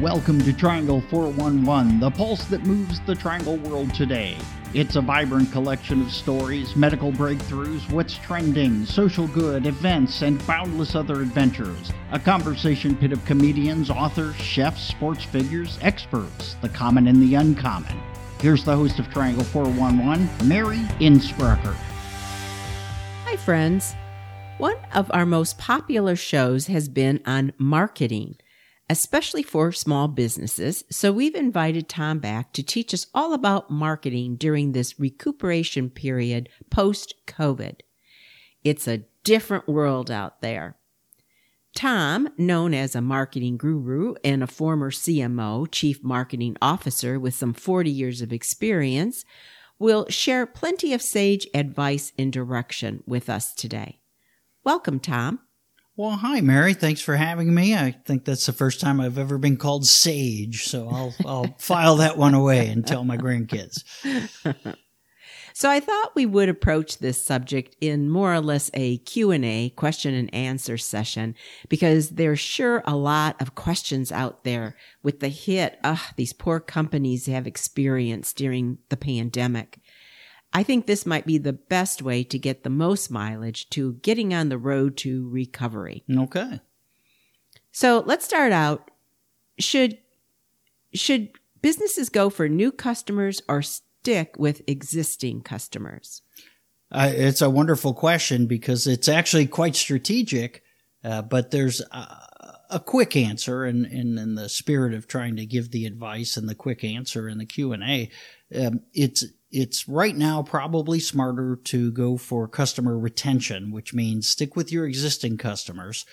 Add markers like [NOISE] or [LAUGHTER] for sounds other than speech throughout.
Welcome to Triangle 411, the pulse that moves the triangle world today. It's a vibrant collection of stories, medical breakthroughs, what's trending, social good, events, and boundless other adventures. A conversation pit of comedians, authors, chefs, sports figures, experts, the common and the uncommon. Here's the host of Triangle 411, Mary Innsbrucker. Hi, friends. One of our most popular shows has been on marketing especially for small businesses. So we've invited Tom back to teach us all about marketing during this recuperation period post COVID. It's a different world out there. Tom, known as a marketing guru and a former CMO, chief marketing officer with some 40 years of experience, will share plenty of sage advice and direction with us today. Welcome, Tom. Well, hi, Mary. Thanks for having me. I think that's the first time I've ever been called Sage, so I'll I'll [LAUGHS] file that one away and tell my grandkids. so I thought we would approach this subject in more or less a Q&A, question and answer session because there's sure a lot of questions out there with the hit uh, these poor companies have experienced during the pandemic. I think this might be the best way to get the most mileage to getting on the road to recovery. Okay. So let's start out. Should should businesses go for new customers or stick with existing customers? Uh, it's a wonderful question because it's actually quite strategic, uh, but there's a, a quick answer, and in, in, in, the spirit of trying to give the advice and the quick answer in the Q and A, um, it's it's right now probably smarter to go for customer retention, which means stick with your existing customers.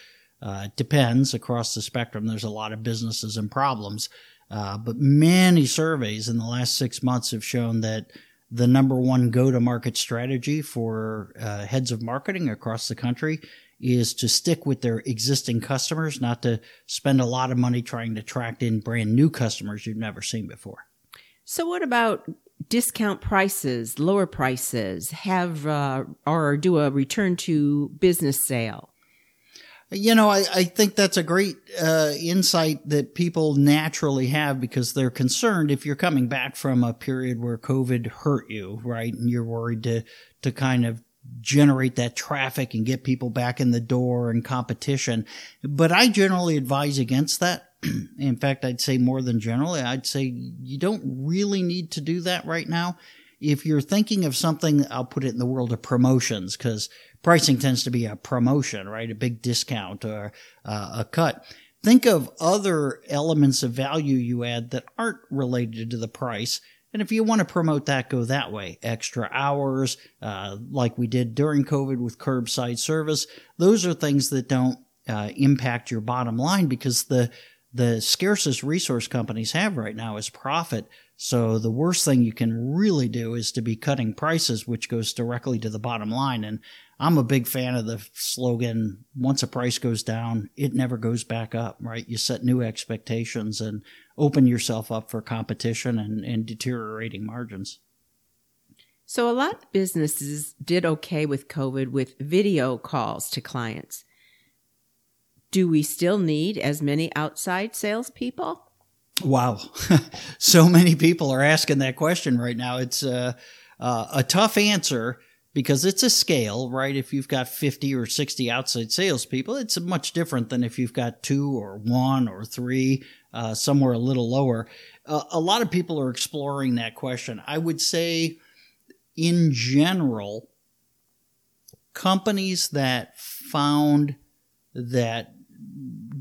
Uh, it depends across the spectrum. There's a lot of businesses and problems. Uh, but many surveys in the last six months have shown that the number one go to market strategy for uh, heads of marketing across the country is to stick with their existing customers, not to spend a lot of money trying to attract in brand new customers you've never seen before. So, what about discount prices, lower prices, have uh, or do a return to business sale? You know, I, I think that's a great uh, insight that people naturally have because they're concerned if you're coming back from a period where COVID hurt you, right? And you're worried to, to kind of generate that traffic and get people back in the door and competition. But I generally advise against that [CLEARS THROAT] in fact, I'd say more than generally, I'd say you don't really need to do that right now. If you're thinking of something, I'll put it in the world of promotions because pricing tends to be a promotion, right? A big discount or uh, a cut. Think of other elements of value you add that aren't related to the price. And if you want to promote that, go that way. Extra hours, uh, like we did during COVID with curbside service. Those are things that don't uh, impact your bottom line because the the scarcest resource companies have right now is profit. So the worst thing you can really do is to be cutting prices, which goes directly to the bottom line. And I'm a big fan of the slogan, once a price goes down, it never goes back up, right? You set new expectations and open yourself up for competition and, and deteriorating margins. So a lot of businesses did okay with COVID with video calls to clients do we still need as many outside salespeople? Wow. [LAUGHS] so many people are asking that question right now. It's a, uh, a tough answer because it's a scale, right? If you've got 50 or 60 outside salespeople, it's much different than if you've got two or one or three, uh, somewhere a little lower. Uh, a lot of people are exploring that question. I would say, in general, companies that found that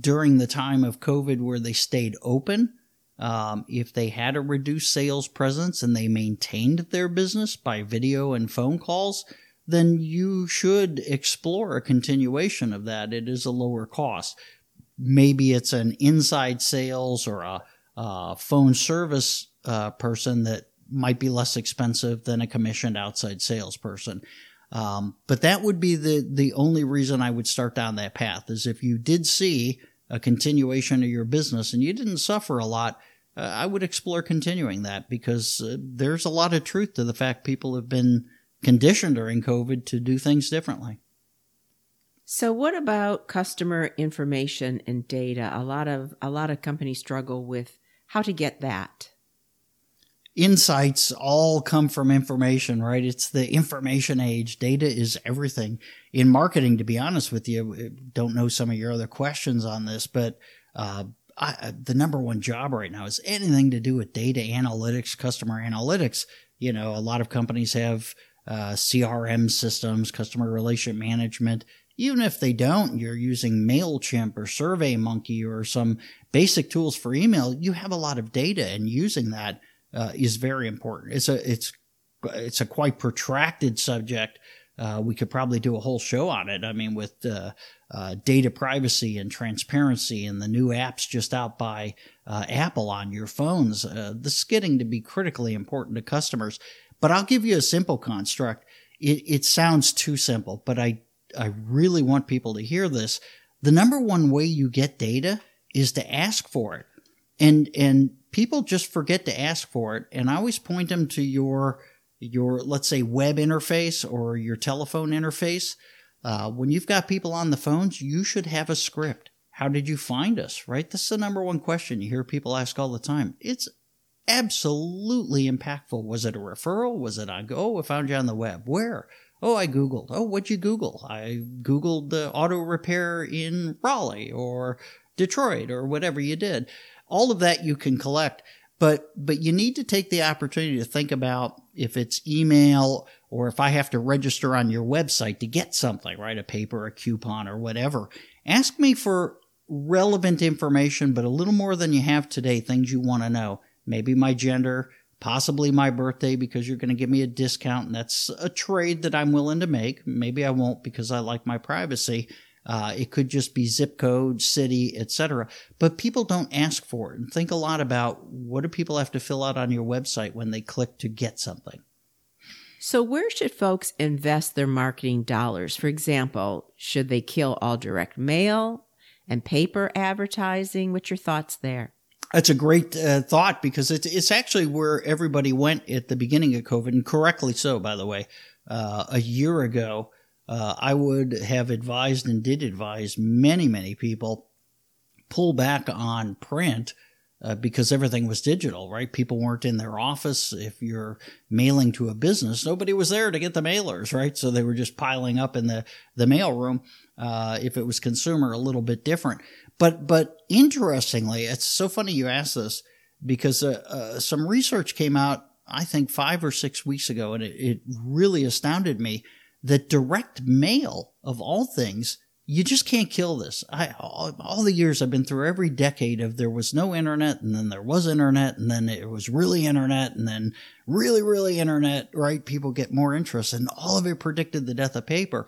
during the time of COVID where they stayed open, um, if they had a reduced sales presence and they maintained their business by video and phone calls, then you should explore a continuation of that. It is a lower cost. Maybe it's an inside sales or a, a phone service uh, person that might be less expensive than a commissioned outside salesperson. Um, but that would be the the only reason I would start down that path is if you did see a continuation of your business and you didn't suffer a lot, uh, I would explore continuing that because uh, there's a lot of truth to the fact people have been conditioned during COVID to do things differently. So what about customer information and data? A lot of a lot of companies struggle with how to get that. Insights all come from information, right? It's the information age. Data is everything. In marketing, to be honest with you, don't know some of your other questions on this, but uh, I, the number one job right now is anything to do with data analytics, customer analytics. You know, a lot of companies have uh, CRM systems, customer relationship management. Even if they don't, you're using MailChimp or SurveyMonkey or some basic tools for email. You have a lot of data, and using that uh, is very important. It's a it's it's a quite protracted subject. Uh, we could probably do a whole show on it. I mean, with uh, uh, data privacy and transparency and the new apps just out by uh, Apple on your phones, this is getting to be critically important to customers. But I'll give you a simple construct. It, it sounds too simple, but I I really want people to hear this. The number one way you get data is to ask for it, and and people just forget to ask for it. And I always point them to your your let's say web interface or your telephone interface. Uh, when you've got people on the phones you should have a script. How did you find us right? This is the number one question you hear people ask all the time. It's absolutely impactful. Was it a referral? Was it on go oh, i found you on the web. Where? Oh i googled. Oh what'd you google? I googled the auto repair in raleigh or detroit or whatever you did all of that you can collect but but you need to take the opportunity to think about if it's email or if I have to register on your website to get something, right? A paper, a coupon, or whatever. Ask me for relevant information, but a little more than you have today, things you want to know. Maybe my gender, possibly my birthday because you're going to give me a discount, and that's a trade that I'm willing to make. Maybe I won't because I like my privacy. Uh, it could just be zip code, city, etc. But people don't ask for it. And think a lot about what do people have to fill out on your website when they click to get something. So, where should folks invest their marketing dollars? For example, should they kill all direct mail and paper advertising? What's your thoughts there? That's a great uh, thought because it's it's actually where everybody went at the beginning of COVID, and correctly so, by the way. Uh, a year ago, uh, I would have advised and did advise many, many people pull back on print uh, because everything was digital, right? People weren't in their office. If you're mailing to a business, nobody was there to get the mailers, right? So they were just piling up in the, the mail room. Uh, if it was consumer, a little bit different. But, but interestingly, it's so funny you ask this because uh, uh some research came out, I think five or six weeks ago, and it, it really astounded me that direct mail of all things you just can't kill this. I all, all, the years I've been through every decade of there was no internet and then there was internet and then it was really internet and then really really internet, right? People get more interest and all of it predicted the death of paper.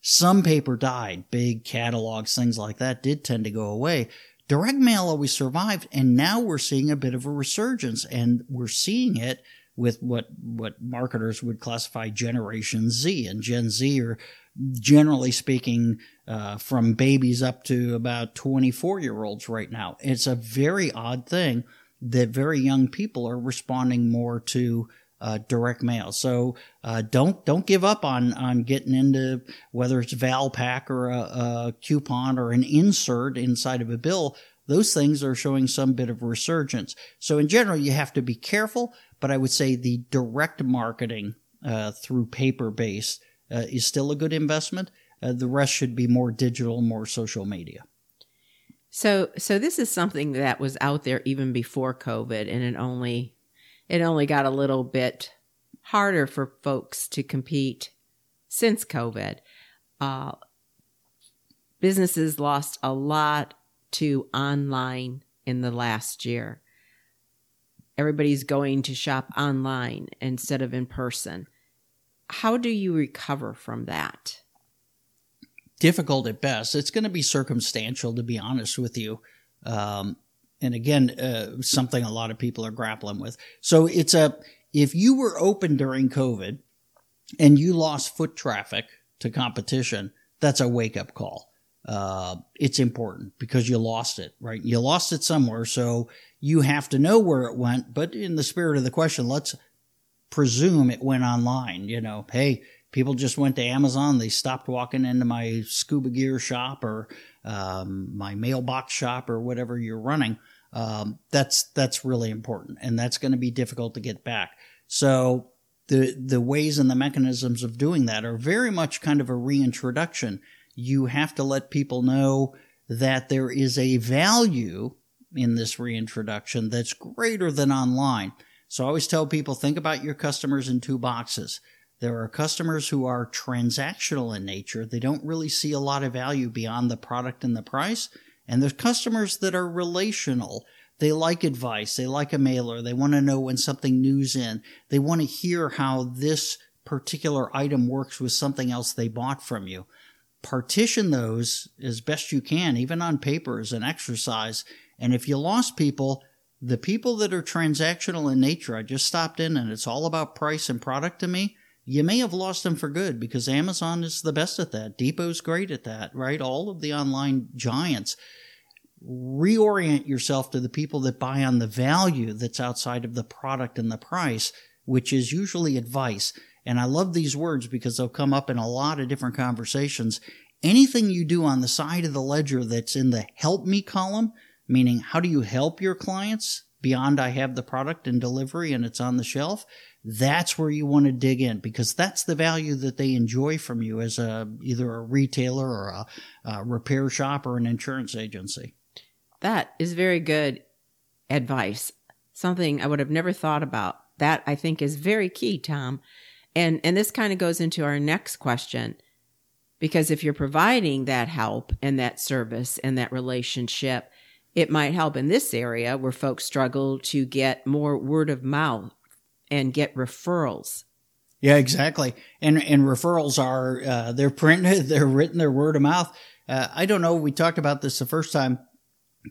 Some paper died, big catalogs, things like that did tend to go away. Direct mail always survived and now we're seeing a bit of a resurgence and we're seeing it with what what marketers would classify Generation Z, and Gen Z are generally speaking uh, from babies up to about 24 year olds right now. It's a very odd thing that very young people are responding more to uh, direct mail. So uh, don't don't give up on on getting into whether it's Valpak or a, a coupon or an insert inside of a bill those things are showing some bit of resurgence. So in general, you have to be careful, but I would say the direct marketing uh, through paper base uh, is still a good investment. Uh, the rest should be more digital, more social media. So, so this is something that was out there even before COVID, and it only it only got a little bit harder for folks to compete since COVID. Uh, businesses lost a lot to online in the last year. Everybody's going to shop online instead of in person. How do you recover from that? Difficult at best. It's going to be circumstantial, to be honest with you. Um, and again, uh, something a lot of people are grappling with. So it's a if you were open during COVID and you lost foot traffic to competition, that's a wake up call uh, it's important because you lost it, right? You lost it somewhere, so you have to know where it went. But in the spirit of the question, let's presume it went online. You know, hey, people just went to Amazon. They stopped walking into my scuba gear shop or um, my mailbox shop or whatever you're running. Um, that's that's really important, and that's going to be difficult to get back. So the the ways and the mechanisms of doing that are very much kind of a reintroduction. You have to let people know that there is a value in this reintroduction that's greater than online. So I always tell people think about your customers in two boxes. There are customers who are transactional in nature. They don't really see a lot of value beyond the product and the price. And there's customers that are relational. They like advice. They like a mailer. They want to know when something new's in. They want to hear how this particular item works with something else they bought from you. Partition those as best you can, even on paper as an exercise. And if you lost people, the people that are transactional in nature, I just stopped in and it's all about price and product to me. You may have lost them for good because Amazon is the best at that. Depot's great at that, right? All of the online giants. Reorient yourself to the people that buy on the value that's outside of the product and the price, which is usually advice. And I love these words because they'll come up in a lot of different conversations. Anything you do on the side of the ledger that's in the help me column, meaning how do you help your clients beyond I have the product and delivery and it's on the shelf, that's where you want to dig in because that's the value that they enjoy from you as a either a retailer or a, a repair shop or an insurance agency. That is very good advice. Something I would have never thought about. That I think is very key, Tom. And and this kind of goes into our next question. Because if you're providing that help and that service and that relationship, it might help in this area where folks struggle to get more word of mouth and get referrals. Yeah, exactly. And and referrals are uh, they're printed, [LAUGHS] they're written, they're word of mouth. Uh, I don't know. We talked about this the first time,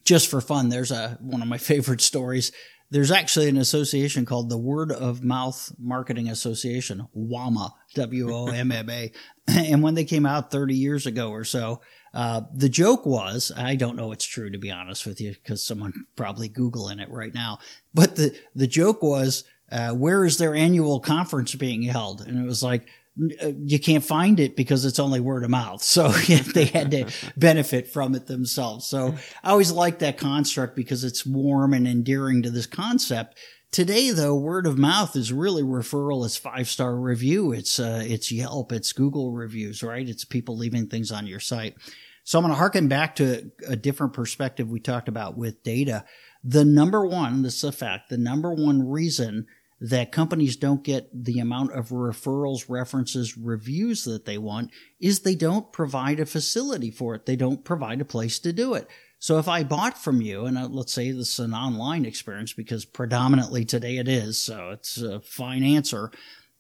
just for fun. There's a one of my [LAUGHS] favorite stories. There's actually an association called the Word of Mouth Marketing Association, WOMMA, W O M M A. [LAUGHS] And when they came out 30 years ago or so, uh, the joke was, I don't know it's true to be honest with you, because someone probably Googling it right now. But the, the joke was, uh, where is their annual conference being held? And it was like, you can't find it because it's only word of mouth. So [LAUGHS] they had to benefit from it themselves. So I always like that construct because it's warm and endearing to this concept. Today, though, word of mouth is really referral. It's five star review. It's uh, it's Yelp. It's Google reviews, right? It's people leaving things on your site. So I'm going to harken back to a different perspective we talked about with data. The number one, this is a fact, the number one reason that companies don't get the amount of referrals, references, reviews that they want is they don't provide a facility for it. They don't provide a place to do it. So if I bought from you, and uh, let's say this is an online experience because predominantly today it is, so it's a fine answer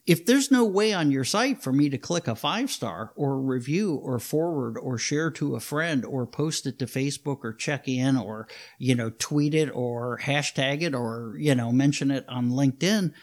if there's no way on your site for me to click a five star or review or forward or share to a friend or post it to Facebook or check in or, you know, tweet it or hashtag it or, you know, mention it on LinkedIn,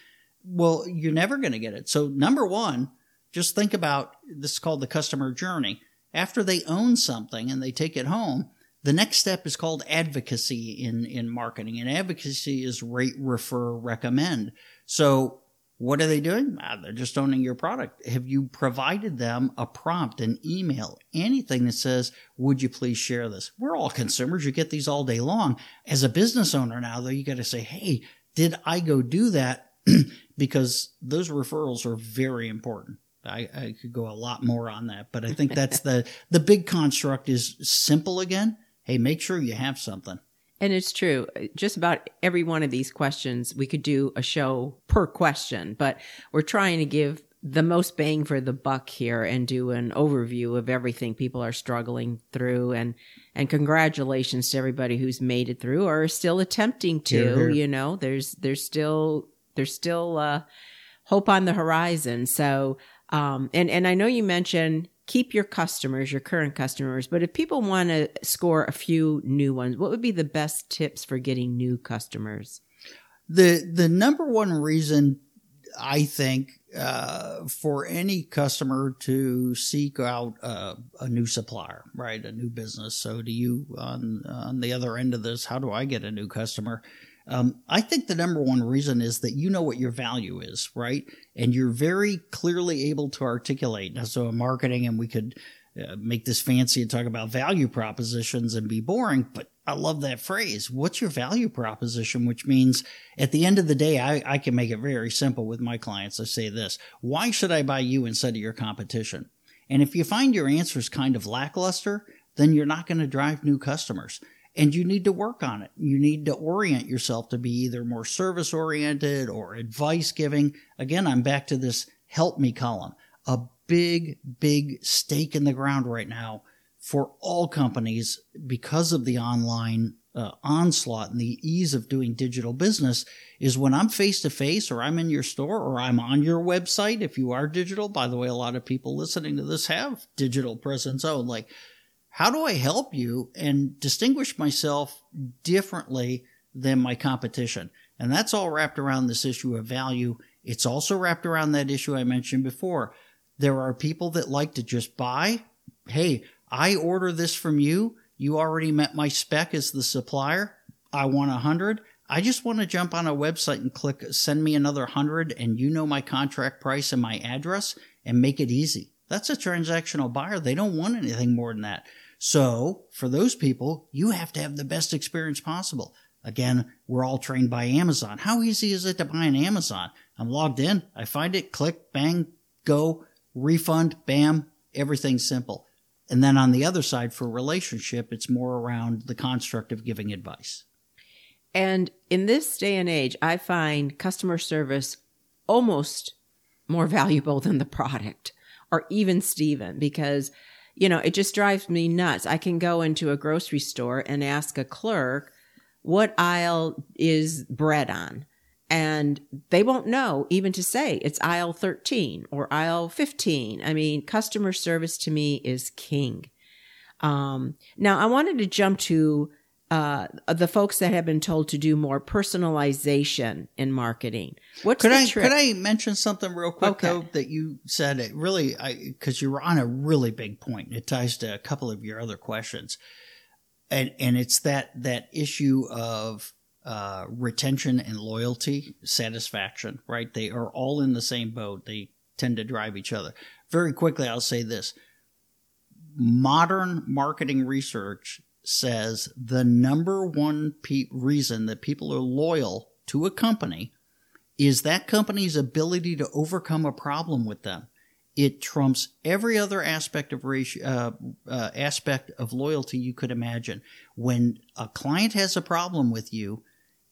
well, you're never going to get it. So number one, just think about this is called the customer journey. After they own something and they take it home, the next step is called advocacy in, in marketing and advocacy is rate, refer, recommend. So what are they doing? Ah, they're just owning your product. Have you provided them a prompt, an email, anything that says, would you please share this? We're all consumers. You get these all day long. As a business owner now, though, you got to say, hey, did I go do that? [CLEARS THROAT] because those referrals are very important. I, I could go a lot more on that, but I think that's [LAUGHS] the, the big construct is simple again. Hey, make sure you have something. And it's true. Just about every one of these questions, we could do a show per question, but we're trying to give the most bang for the buck here and do an overview of everything people are struggling through and and congratulations to everybody who's made it through or is still attempting to here, here. you know there's there's still there's still uh hope on the horizon so um and and I know you mentioned keep your customers, your current customers. But if people want to score a few new ones, what would be the best tips for getting new customers? The the number one reason I think uh, for any customer to seek out uh, a new supplier, right, a new business. So, do you on on the other end of this? How do I get a new customer? Um, I think the number one reason is that you know what your value is, right? And you're very clearly able to articulate. Now, so in marketing, and we could uh, make this fancy and talk about value propositions and be boring, but I love that phrase. What's your value proposition? Which means at the end of the day, I, I can make it very simple with my clients. I say this Why should I buy you instead of your competition? And if you find your answers kind of lackluster, then you're not going to drive new customers. And you need to work on it. You need to orient yourself to be either more service oriented or advice giving. Again, I'm back to this help me column. A big, big stake in the ground right now for all companies because of the online uh, onslaught and the ease of doing digital business is when I'm face to face or I'm in your store or I'm on your website. If you are digital, by the way, a lot of people listening to this have digital presence. Oh, like, how do I help you and distinguish myself differently than my competition? And that's all wrapped around this issue of value. It's also wrapped around that issue I mentioned before. There are people that like to just buy. Hey, I order this from you. You already met my spec as the supplier. I want a hundred. I just want to jump on a website and click send me another hundred and you know my contract price and my address and make it easy. That's a transactional buyer. They don't want anything more than that. So for those people, you have to have the best experience possible. Again, we're all trained by Amazon. How easy is it to buy on Amazon? I'm logged in. I find it, click, bang, go, refund, bam, everything's simple. And then on the other side, for relationship, it's more around the construct of giving advice. And in this day and age, I find customer service almost more [LAUGHS] valuable than the product or even Steven because you know, it just drives me nuts. I can go into a grocery store and ask a clerk what aisle is bread on. And they won't know even to say it's aisle 13 or aisle 15. I mean, customer service to me is king. Um, now, I wanted to jump to uh, the folks that have been told to do more personalization in marketing. What's could the I trick? could I mention something real quick Okay. though that you said it really because you were on a really big point. It ties to a couple of your other questions, and and it's that that issue of uh, retention and loyalty, satisfaction. Right, they are all in the same boat. They tend to drive each other. Very quickly, I'll say this: modern marketing research says the number one pe- reason that people are loyal to a company is that company's ability to overcome a problem with them. It trumps every other aspect of ratio, uh, uh, aspect of loyalty you could imagine. When a client has a problem with you,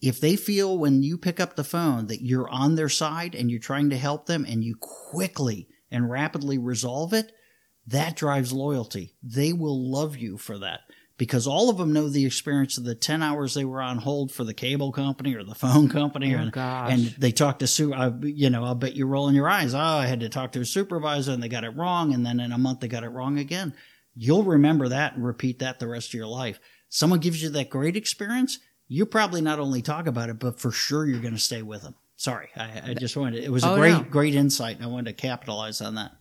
if they feel when you pick up the phone that you're on their side and you're trying to help them and you quickly and rapidly resolve it, that drives loyalty. They will love you for that because all of them know the experience of the 10 hours they were on hold for the cable company or the phone company. Oh, and, and they talked to, su- uh, you know, I'll bet you're rolling your eyes. Oh, I had to talk to a supervisor and they got it wrong. And then in a month they got it wrong again. You'll remember that and repeat that the rest of your life. Someone gives you that great experience. You probably not only talk about it, but for sure you're going to stay with them. Sorry. I, I just wanted, it was a Oh, great, no. great insight. And I wanted to capitalize on that.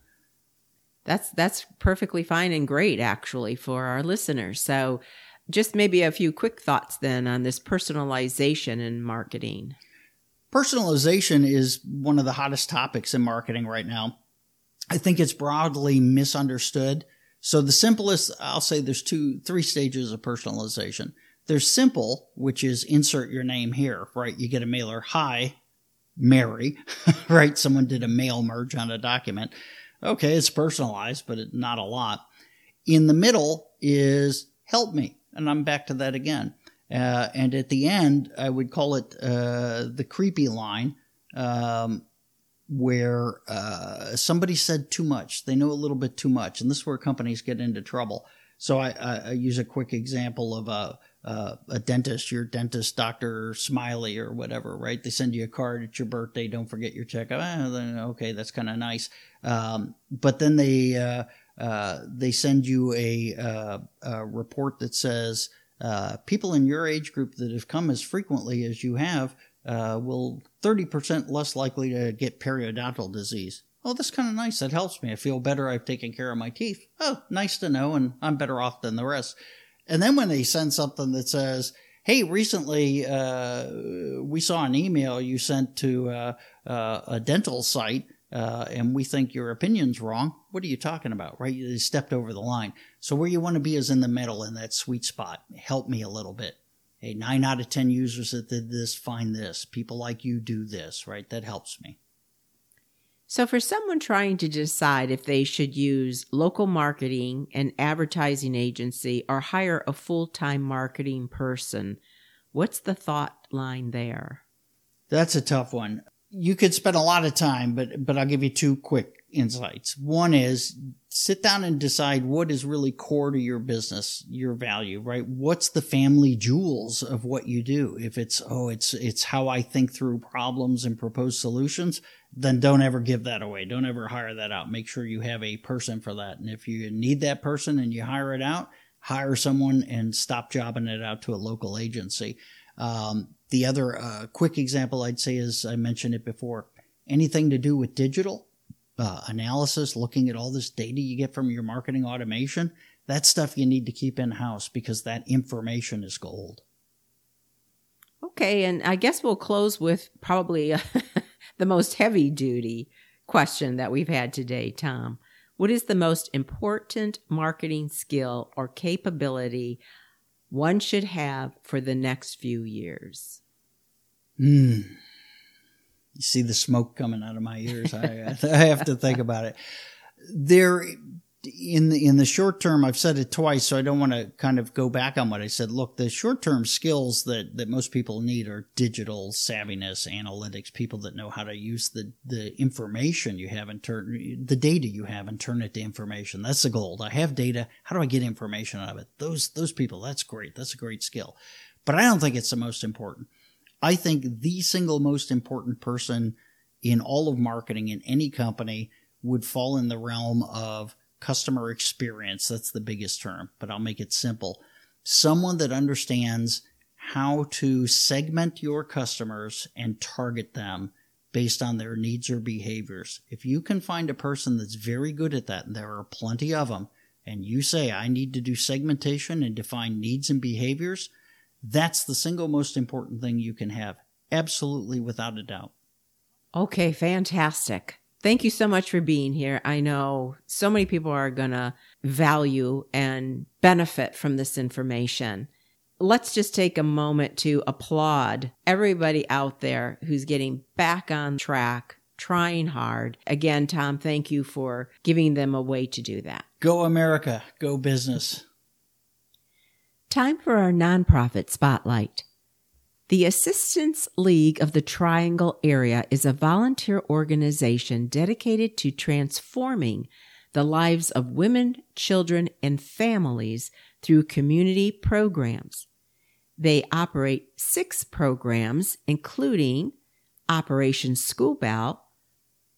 That's that's perfectly fine and great actually for our listeners. So just maybe a few quick thoughts then on this personalization in marketing. Personalization is one of the hottest topics in marketing right now. I think it's broadly misunderstood. So the simplest, I'll say there's two, three stages of personalization. There's simple, which is insert your name here, right? You get a mailer. Hi, Mary, [LAUGHS] right? Someone did a mail merge on a document. Okay, it's personalized, but it, not a lot. In the middle is help me. And I'm back to that again. Uh, and at the end, I would call it uh, the creepy line, um, where uh, somebody said too much. They know a little bit too much, and this is where companies get into trouble. So I, I, I use a quick example of a, a a dentist, your dentist, Doctor Smiley or whatever, right? They send you a card at your birthday. Don't forget your check. Ah, okay, that's kind of nice. Um, but then they uh, uh, they send you a, uh, a report that says uh, people in your age group that have come as frequently as you have uh, will 30% less likely to get periodontal disease. Oh, that's kind of nice. That helps me. I feel better. I've taken care of my teeth. Oh, nice to know. And I'm better off than the rest. And then when they send something that says, Hey, recently uh, we saw an email you sent to uh, uh, a dental site, uh, and we think your opinion's wrong. What are you talking about? Right? You stepped over the line. So where you want to be is in the middle, in that sweet spot. Help me a little bit. Hey, nine out of ten users that did this find this. People like you do this. Right? That helps me. So, for someone trying to decide if they should use local marketing and advertising agency or hire a full time marketing person, what's the thought line there? That's a tough one. You could spend a lot of time, but but I'll give you two quick insights. One is sit down and decide what is really core to your business, your value, right? What's the family jewels of what you do? If it's, oh, it's, it's how I think through problems and propose solutions, then don't ever give that away. Don't ever hire that out. Make sure you have a person for that. And if you need that person and you hire it out, hire someone and stop jobbing it out to a local agency. Um, the other uh, quick example I'd say is I mentioned it before anything to do with digital uh, analysis, looking at all this data you get from your marketing automation, that stuff you need to keep in house because that information is gold. Okay, and I guess we'll close with probably [LAUGHS] the most heavy duty question that we've had today, Tom. What is the most important marketing skill or capability one should have for the next few years? Hmm. You see the smoke coming out of my ears. I, I have to think about it. There, in the in the short term, I've said it twice, so I don't want to kind of go back on what I said. Look, the short term skills that that most people need are digital savviness, analytics, people that know how to use the the information you have and turn the data you have and turn it to information. That's the gold. I have data. How do I get information out of it? Those those people. That's great. That's a great skill. But I don't think it's the most important. I think the single most important person in all of marketing in any company would fall in the realm of customer experience. That's the biggest term, but I'll make it simple. Someone that understands how to segment your customers and target them based on their needs or behaviors. If you can find a person that's very good at that, and there are plenty of them, and you say, I need to do segmentation and define needs and behaviors, that's the single most important thing you can have. Absolutely, without a doubt. Okay, fantastic. Thank you so much for being here. I know so many people are going to value and benefit from this information. Let's just take a moment to applaud everybody out there who's getting back on track, trying hard. Again, Tom, thank you for giving them a way to do that. Go America, go business. Time for our nonprofit spotlight. The Assistance League of the Triangle Area is a volunteer organization dedicated to transforming the lives of women, children, and families through community programs. They operate six programs, including Operation School Bell,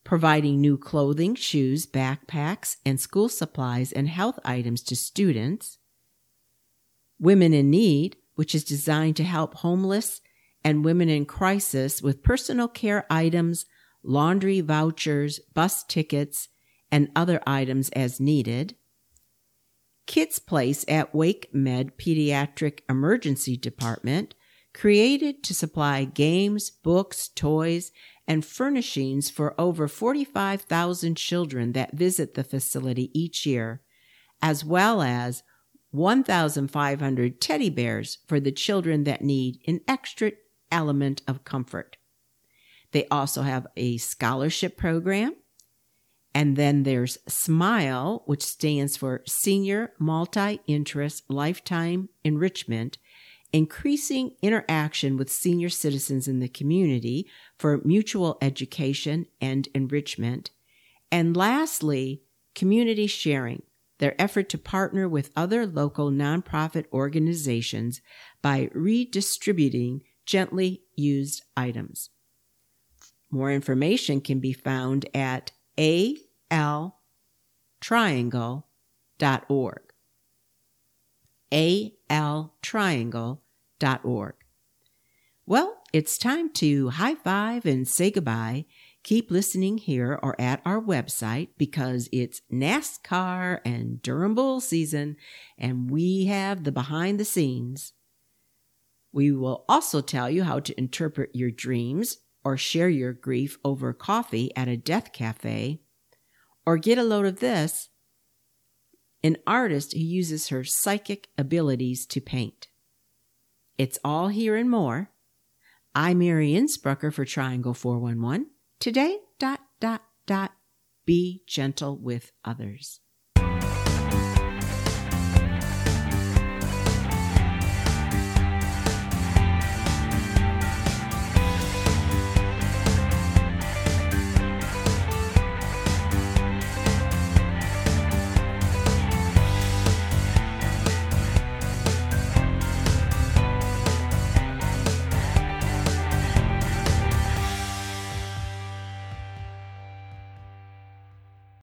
providing new clothing, shoes, backpacks, and school supplies and health items to students, Women in Need, which is designed to help homeless and women in crisis with personal care items, laundry vouchers, bus tickets, and other items as needed. Kids Place at WakeMed Pediatric Emergency Department, created to supply games, books, toys, and furnishings for over 45,000 children that visit the facility each year, as well as 1,500 teddy bears for the children that need an extra element of comfort. They also have a scholarship program. And then there's SMILE, which stands for Senior Multi Interest Lifetime Enrichment, increasing interaction with senior citizens in the community for mutual education and enrichment. And lastly, community sharing, their effort to partner with other local nonprofit organizations by redistributing gently used items. More information can be found at altriangle.org. altriangle.org. Well, it's time to high five and say goodbye keep listening here or at our website because it's NASCAR and Durham Bull season and we have the behind the scenes. We will also tell you how to interpret your dreams or share your grief over coffee at a death cafe. Or get a load of this an artist who uses her psychic abilities to paint. It's all here and more. I'm Mary Innsbrucker for Triangle 411. Today, dot, dot, dot, be gentle with others.